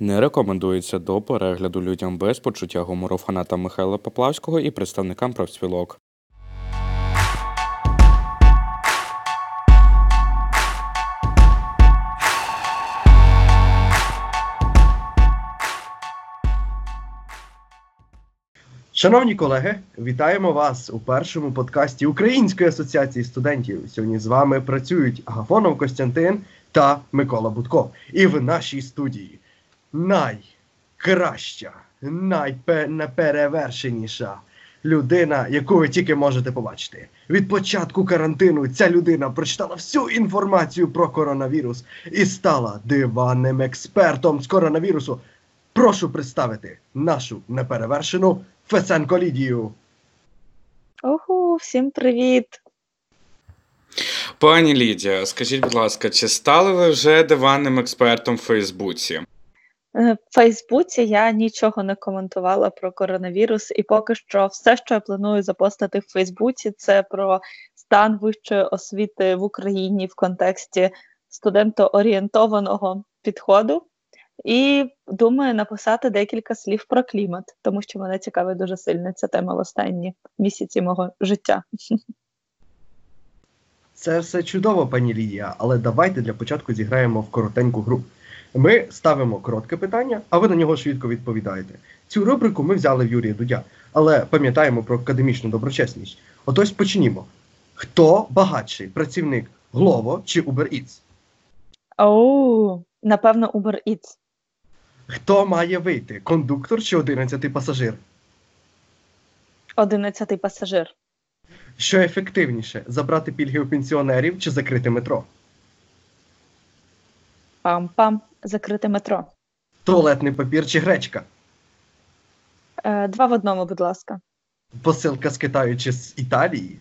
Не рекомендується до перегляду людям без почуття гумору фанатам Михайла Поплавського і представникам профспілок. Шановні колеги, вітаємо вас у першому подкасті Української асоціації студентів. Сьогодні з вами працюють Агафонов Костянтин та Микола Будков. І в нашій студії найкраща, найперевершеніша людина, яку ви тільки можете побачити. Від початку карантину ця людина прочитала всю інформацію про коронавірус і стала диванним експертом з коронавірусу. Прошу представити нашу неперевершену Фесенко Лідію. Ого, всім привіт! Пані Лідія, скажіть, будь ласка, чи стали ви вже диванним експертом в Фейсбуці? Е, В Фейсбуці я нічого не коментувала про коронавірус, і поки що все, що я планую запостити в Фейсбуці, це про стан вищої освіти в Україні в контексті студентоорієнтованого підходу. І думаю написати декілька слів про клімат, тому що мене цікавить дуже сильно ця тема в останні місяці мого життя. Це все чудово, пані Лідія, але давайте для початку зіграємо в коротеньку гру. Ми ставимо коротке питання, а ви на нього швидко відповідаєте. Цю рубрику ми взяли в Юрія Дудя, але пам'ятаємо про академічну доброчесність. Отож почнімо. Хто багатший працівник Glovo чи Uber Eats? Оу, напевно, Uber Eats. Хто має вийти? Кондуктор чи одинадцятий пасажир? Одинадцятий пасажир. Що ефективніше забрати пільги у пенсіонерів чи закрити метро? Пам-пам, закрите метро. Туалетний папір чи гречка? Е, два в одному, будь ласка. Посилка з Китаю чи з Італії?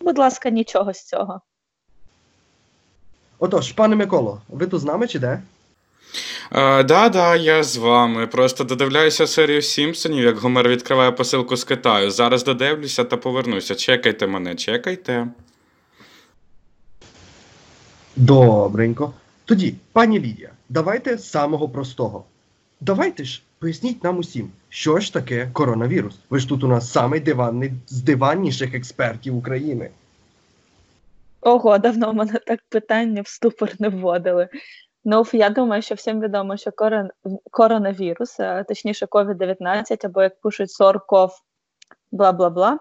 Будь ласка, нічого з цього. Отож, пане Миколо, ви тут з нами чи де? Е, да, да, я з вами. Просто додивляюся серію Сімпсонів, як Гомер відкриває посилку з Китаю. Зараз додивлюся та повернуся. Чекайте мене, чекайте. Добренько. Тоді, пані Лідія, давайте з самого простого. Давайте ж поясніть нам усім, що ж таке коронавірус. Ви ж тут у нас самий диванний з диванніших експертів України. Ого, давно мене так питання в ступор не вводили. Ну, я думаю, що всім відомо, що корон... коронавірус, а точніше COVID-19, або як пишуть SORCOV, бла-бла-бла,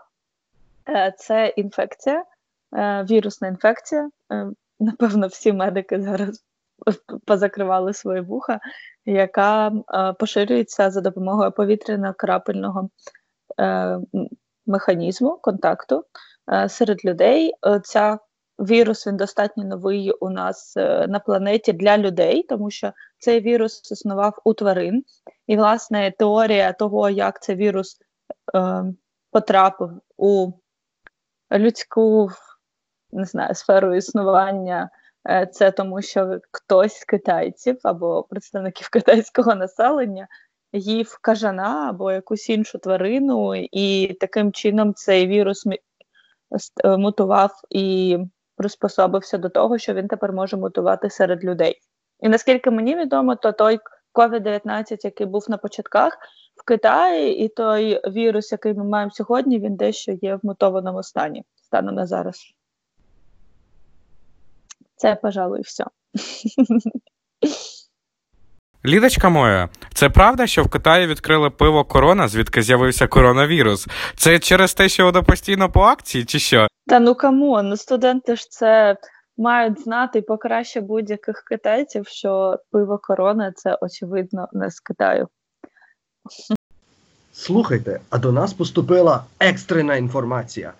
е, це інфекція, е, вірусна інфекція. Е, Напевно, всі медики зараз позакривали свої вуха, яка е, поширюється за допомогою повітряно-крапельного е, механізму контакту е, серед людей. Ця вірус він достатньо новий у нас на планеті для людей, тому що цей вірус існував у тварин. І, власне, теорія того, як цей вірус е, потрапив у людську не знаю, сферу існування, це тому, що хтось з китайців або представників китайського населення їв кажана або якусь іншу тварину, і таким чином цей вірус е, мутував і приспособився до того, що він тепер може мутувати серед людей. І наскільки мені відомо, то той COVID-19, який був на початках в Китаї, і той вірус, який ми маємо сьогодні, він дещо є в мутованому стані станом на зараз. Це, пожалуй, все. Лідочка моя, це правда, що в Китаї відкрили пиво корона, звідки з'явився коронавірус? Це через те, що воно постійно по акції, чи що? Та ну come on, ну студенти ж це мають знати покраще будь-яких китайців, що пиво корона це очевидно не з Китаю. Слухайте, а до нас поступила екстрена інформація.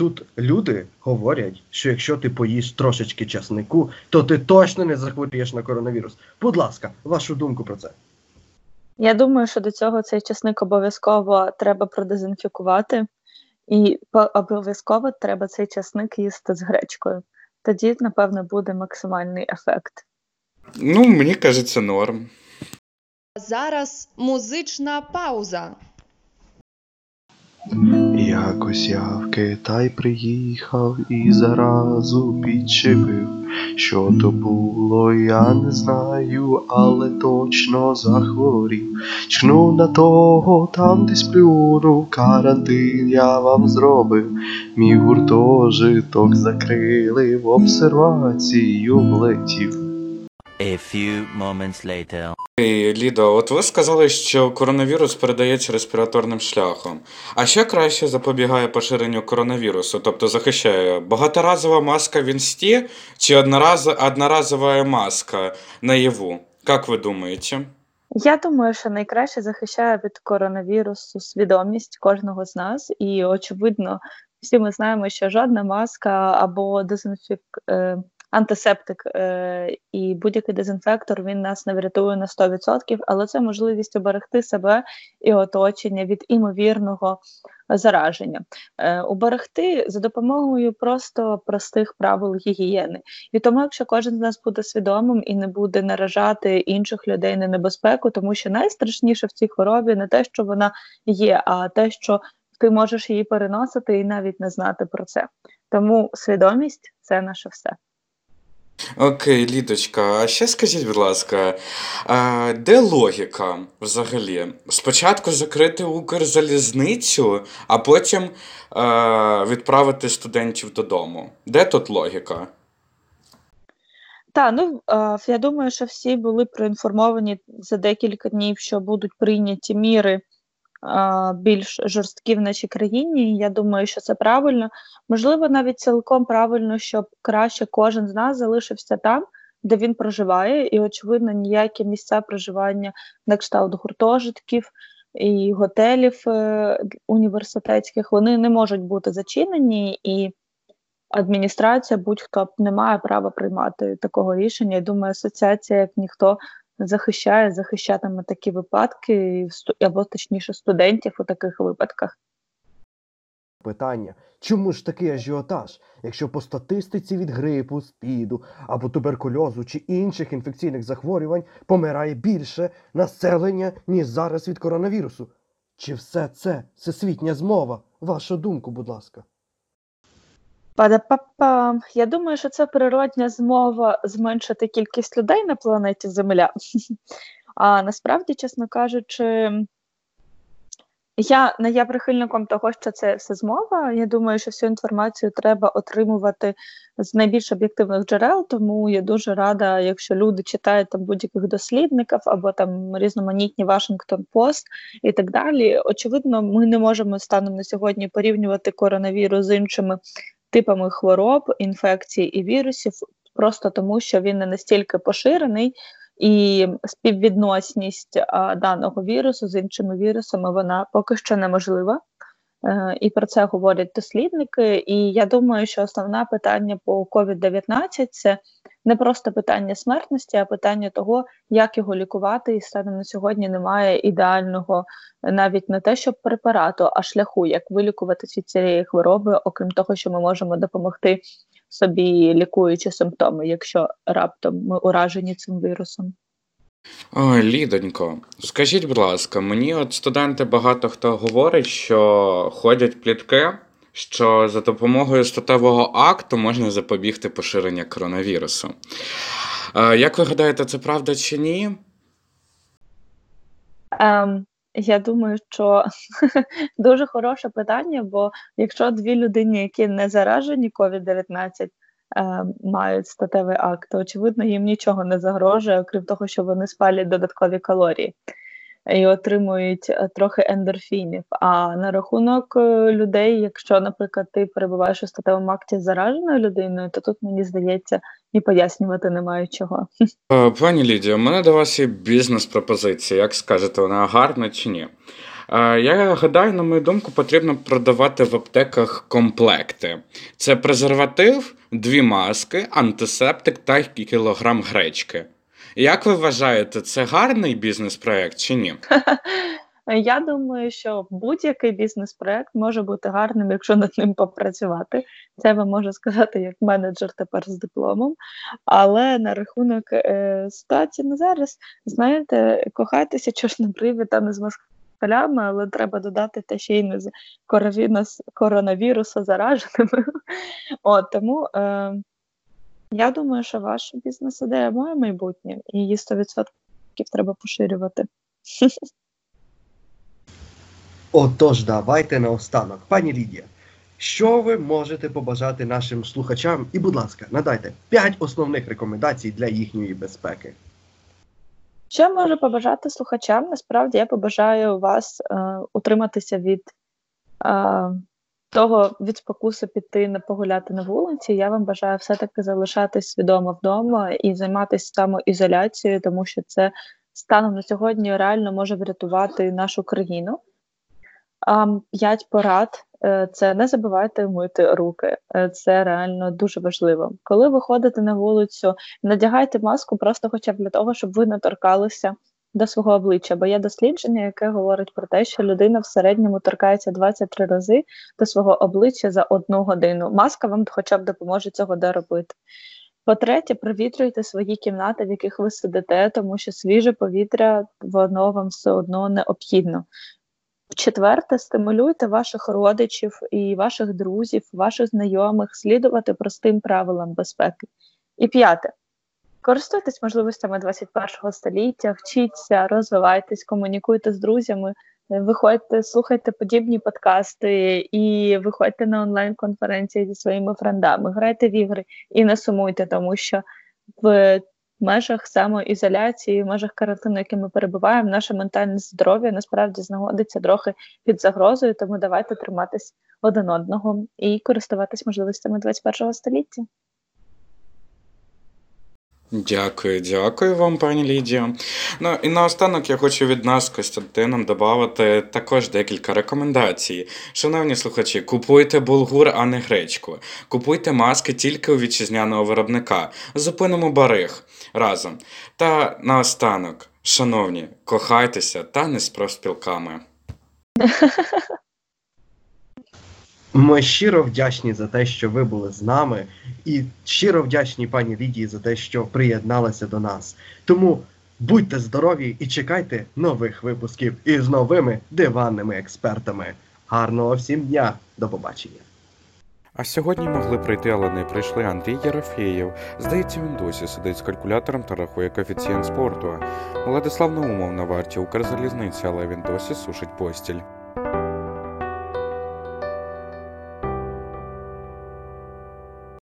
Тут люди говорять, що якщо ти поїш трошечки часнику, то ти точно не захворієш на коронавірус. Будь ласка, вашу думку про це. Я думаю, що до цього цей часник обов'язково треба продезінфікувати, і обов'язково треба цей часник їсти з гречкою. Тоді, напевно, буде максимальний ефект. Ну, мені кажеться, норм. Зараз музична пауза. Якось я в Китай приїхав і заразу підчепив. Що то було, я не знаю, але точно захворів. Чхнув на того, там десь плюнув, карантин я вам зробив. Мій гуртожиток закрили, в обсервацію влетів. A few moments later. Лідо, от ви сказали, що коронавірус передається респіраторним шляхом. А що краще запобігає поширенню коронавірусу, тобто захищає багаторазова маска в інсті чи одноразова маска наяву? Як ви думаєте? Я думаю, що найкраще захищає від коронавірусу свідомість кожного з нас, і очевидно, всі ми знаємо, що жодна маска або дезінфік... антисептик е, і будь-який дезінфектор він нас не врятує на 100%, але це можливість оберегти себе і оточення від імовірного зараження. Е, уберегти за допомогою просто простих правил гігієни. І тому, якщо кожен з нас буде свідомим і не буде наражати інших людей на небезпеку, тому що найстрашніше в цій хворобі не те, що вона є, а те, що ти можеш її переносити і навіть не знати про це. Тому свідомість це наше все. Окей, Лідочка, а ще скажіть, будь ласка, а, де логіка взагалі? Спочатку закрити Укрзалізницю, а потім е, відправити студентів додому. Де тут логіка? Так, ну я думаю, що всі були проінформовані за декілька днів, що будуть прийняті міри більш жорсткі в нашій країні. і Я думаю, що це правильно. Можливо, навіть цілком правильно, щоб краще кожен з нас залишився там, де він проживає, і, очевидно, ніякі місця проживання на кшталт гуртожитків і готелів е, університетських вони не можуть бути зачинені і. Адміністрація, будь-хто не має права приймати такого рішення. Я думаю, асоціація, як ніхто захищає, захищатиме такі випадки, або точніше студентів у таких випадках. Питання, чому ж такий ажіотаж, якщо по статистиці від грипу, спіду або туберкульозу чи інших інфекційних захворювань помирає більше населення, ніж зараз від коронавірусу? Чи все це всесвітня змова? Вашу думку, будь ласка. Па-да-па-па. Я думаю, що це природня змова зменшити кількість людей на планеті Земля. А насправді, чесно кажучи, я не є прихильником того, що це все змова. Я думаю, що всю інформацію треба отримувати з найбільш об'єктивних джерел, тому я дуже рада, якщо люди читають там будь-яких дослідників або там різноманітні Вашингтон Пост і так далі. Очевидно, ми не можемо станом на сьогодні порівнювати коронавірус з іншими типами хвороб, інфекцій і вірусів, просто тому, що він не настільки поширений, і співвідносність а, даного вірусу з іншими вірусами вона поки що неможлива. Е, і про це говорять дослідники. І я думаю, що основне питання по COVID-19 це не просто питання смертності, а питання того, як його лікувати. І станом на сьогодні немає ідеального навіть не те, щоб препарату, а шляху, як вилікуватися від цієї хвороби, окрім того, що ми можемо допомогти собі лікуючи симптоми, якщо раптом ми уражені цим вірусом. Ой, Лідонько, скажіть, будь ласка, мені от студенти багато хто говорить, що ходять плітки, що за допомогою статевого акту можна запобігти поширенню коронавірусу. Е, Як ви гадаєте, це правда чи ні? Ем, я думаю, що дуже хороше питання, бо якщо дві людини, які не заражені COVID-19, е, мають статевий акт, то очевидно їм нічого не загрожує, окрім того, що вони спалять додаткові калорії і отримують е, трохи ендорфінів. А на рахунок е, людей, якщо, наприклад, ти перебуваєш у статевому акті з зараженою людиною, то тут мені здається і пояснювати немає чого. Е, Пані Лідія, у мене до вас є бізнес-пропозиція. Як скажете, вона гарна чи ні? Я гадаю, на мою думку, потрібно продавати в аптеках комплекти. Це презерватив, дві маски, антисептик та кілограм гречки. Як ви вважаєте, це гарний бізнес-проект чи ні? Я думаю, що будь-який бізнес-проект може бути гарним, якщо над ним попрацювати. Це вам можу сказати як менеджер тепер з дипломом. Але на рахунок е, ситуації на зараз, знаєте, кохайтеся, чого ж на бриві та не з москалями, але треба додати те, ще й не з коронавірусу зараженими. От, тому е, я думаю, що ваша бізнес-ідея має майбутнє, і її 100% треба поширювати. Отож, давайте наостанок. Пані Лідія, що ви можете побажати нашим слухачам? І, будь ласка, надайте 5 основних рекомендацій для їхньої безпеки. Що я можу побажати слухачам? Насправді я побажаю вас е, утриматися від е, того від спокусу піти не погуляти на вулиці. Я вам бажаю все-таки залишатись свідомо вдома і займатися самоізоляцією, тому що це станом на сьогодні реально може врятувати нашу країну. П'ять порад е, це не забувайте мити руки. Е, Це реально дуже важливо. Коли ви ходите на вулицю, надягайте маску просто хоча б для того, щоб ви не торкалися до свого обличчя. Бо є дослідження, яке говорить про те, що людина в середньому торкається 23 рази до свого обличчя за одну годину. Маска вам хоча б допоможе цього доробити. По-третє, провітрюйте свої кімнати, в яких ви сидите, тому що свіже повітря воно вам все одно необхідно. Четверте, стимулюйте ваших родичів і ваших друзів, ваших знайомих слідувати простим правилам безпеки. І п'яте. Користуйтесь можливостями 21 століття, вчіться, розвивайтесь, комунікуйте з друзями, виходьте, слухайте подібні подкасти і виходьте на онлайн-конференції зі своїми френдами, грайте в ігри і не сумуйте, тому що в межах самоізоляції, в межах карантину, які ми перебуваємо, наше ментальне здоров'я насправді знаходиться трохи під загрозою, тому давайте триматись один одного і користуватись можливостями 21 століття. Дякую, дякую вам, пані Лідія. Ну і наостанок я хочу від нас з Костянтином додати також декілька рекомендацій. Шановні слухачі, купуйте булгур, а не гречку. Купуйте маски тільки у вітчизняного виробника. Зупинимо бариг разом. Та наостанок, шановні, кохайтеся та не з профспілками. Ми щиро вдячні за те, що ви були з нами, і щиро вдячні пані Лідії за те, що приєдналися до нас. Тому будьте здорові і чекайте нових випусків із новими диванними експертами. Гарного всім дня! До побачення! А сьогодні могли прийти, але не прийшли Андрій Єрофєєв. Здається, він досі сидить з калькулятором та рахує коефіцієнт спорту. Владислав Наумов на варті Укрзалізниці, але він досі сушить постіль.